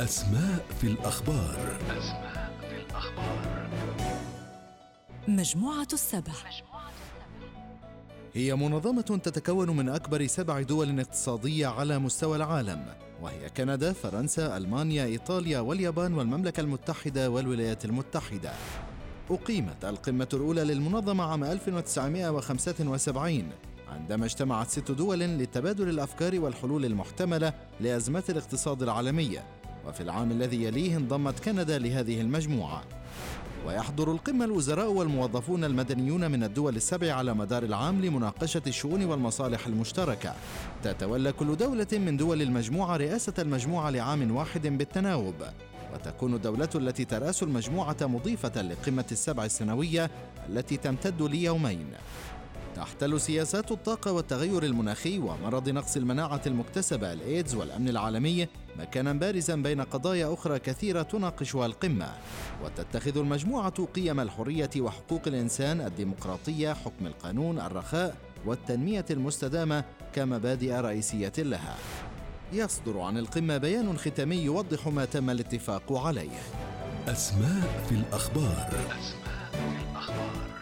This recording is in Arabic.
أسماء في الأخبار. أسماء في الأخبار مجموعة السبع. هي منظمة تتكون من أكبر سبع دول اقتصادية على مستوى العالم وهي كندا، فرنسا، ألمانيا، إيطاليا واليابان والمملكة المتحدة والولايات المتحدة. أقيمت القمة الأولى للمنظمة عام 1975 عندما اجتمعت ست دول لتبادل الأفكار والحلول المحتملة لأزمات الاقتصاد العالمية. وفي العام الذي يليه انضمت كندا لهذه المجموعة ويحضر القمة الوزراء والموظفون المدنيون من الدول السبع على مدار العام لمناقشة الشؤون والمصالح المشتركة. تتولى كل دولة من دول المجموعة رئاسة المجموعة لعام واحد بالتناوب. وتكون الدولة التي ترأس المجموعة مضيفة لقمة السبع السنوية التي تمتد ليومين. تحتل سياسات الطاقة والتغير المناخي ومرض نقص المناعة المكتسبة الإيدز والأمن العالمي مكانا بارزا بين قضايا أخرى كثيرة تناقشها القمة. وتتخذ المجموعة قيم الحرية وحقوق الإنسان الديمقراطية حكم القانون الرخاء والتنمية المستدامة كمبادئ رئيسية لها. يصدر عن القمة بيان ختامي يوضح ما تم الاتفاق عليه. أسماء في الأخبار. أسماء في الأخبار.